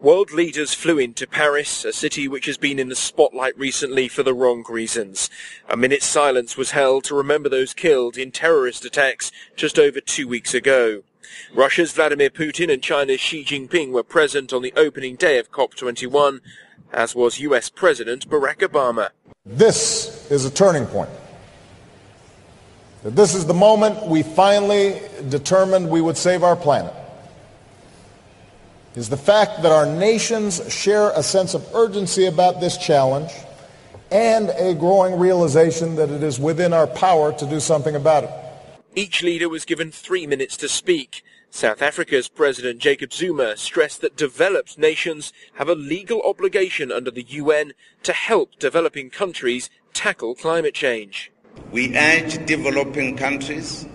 World leaders flew into Paris, a city which has been in the spotlight recently for the wrong reasons. A minute's silence was held to remember those killed in terrorist attacks just over two weeks ago. Russia's Vladimir Putin and China's Xi Jinping were present on the opening day of COP21, as was US President Barack Obama. This is a turning point. This is the moment we finally determined we would save our planet is the fact that our nations share a sense of urgency about this challenge and a growing realization that it is within our power to do something about it. Each leader was given three minutes to speak. South Africa's President Jacob Zuma stressed that developed nations have a legal obligation under the UN to help developing countries tackle climate change. We urge developing countries,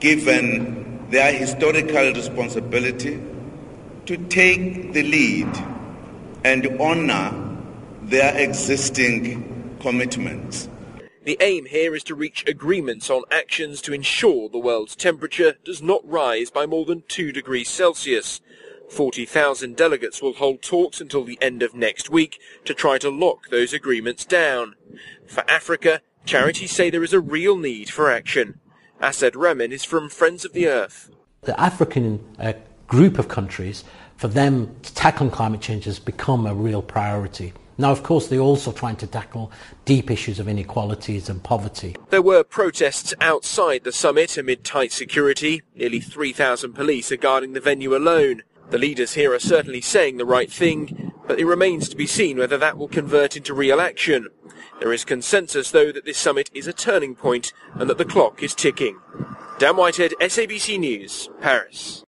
given their historical responsibility to take the lead and honor their existing commitments. The aim here is to reach agreements on actions to ensure the world's temperature does not rise by more than 2 degrees Celsius. 40,000 delegates will hold talks until the end of next week to try to lock those agreements down. For Africa, charities say there is a real need for action. Asad Rehman is from Friends of the Earth. The African uh, group of countries, for them tackling climate change has become a real priority. Now, of course, they're also trying to tackle deep issues of inequalities and poverty. There were protests outside the summit amid tight security. Nearly 3,000 police are guarding the venue alone. The leaders here are certainly saying the right thing, but it remains to be seen whether that will convert into real action. There is consensus, though, that this summit is a turning point and that the clock is ticking. Dan Whitehead, SABC News, Paris.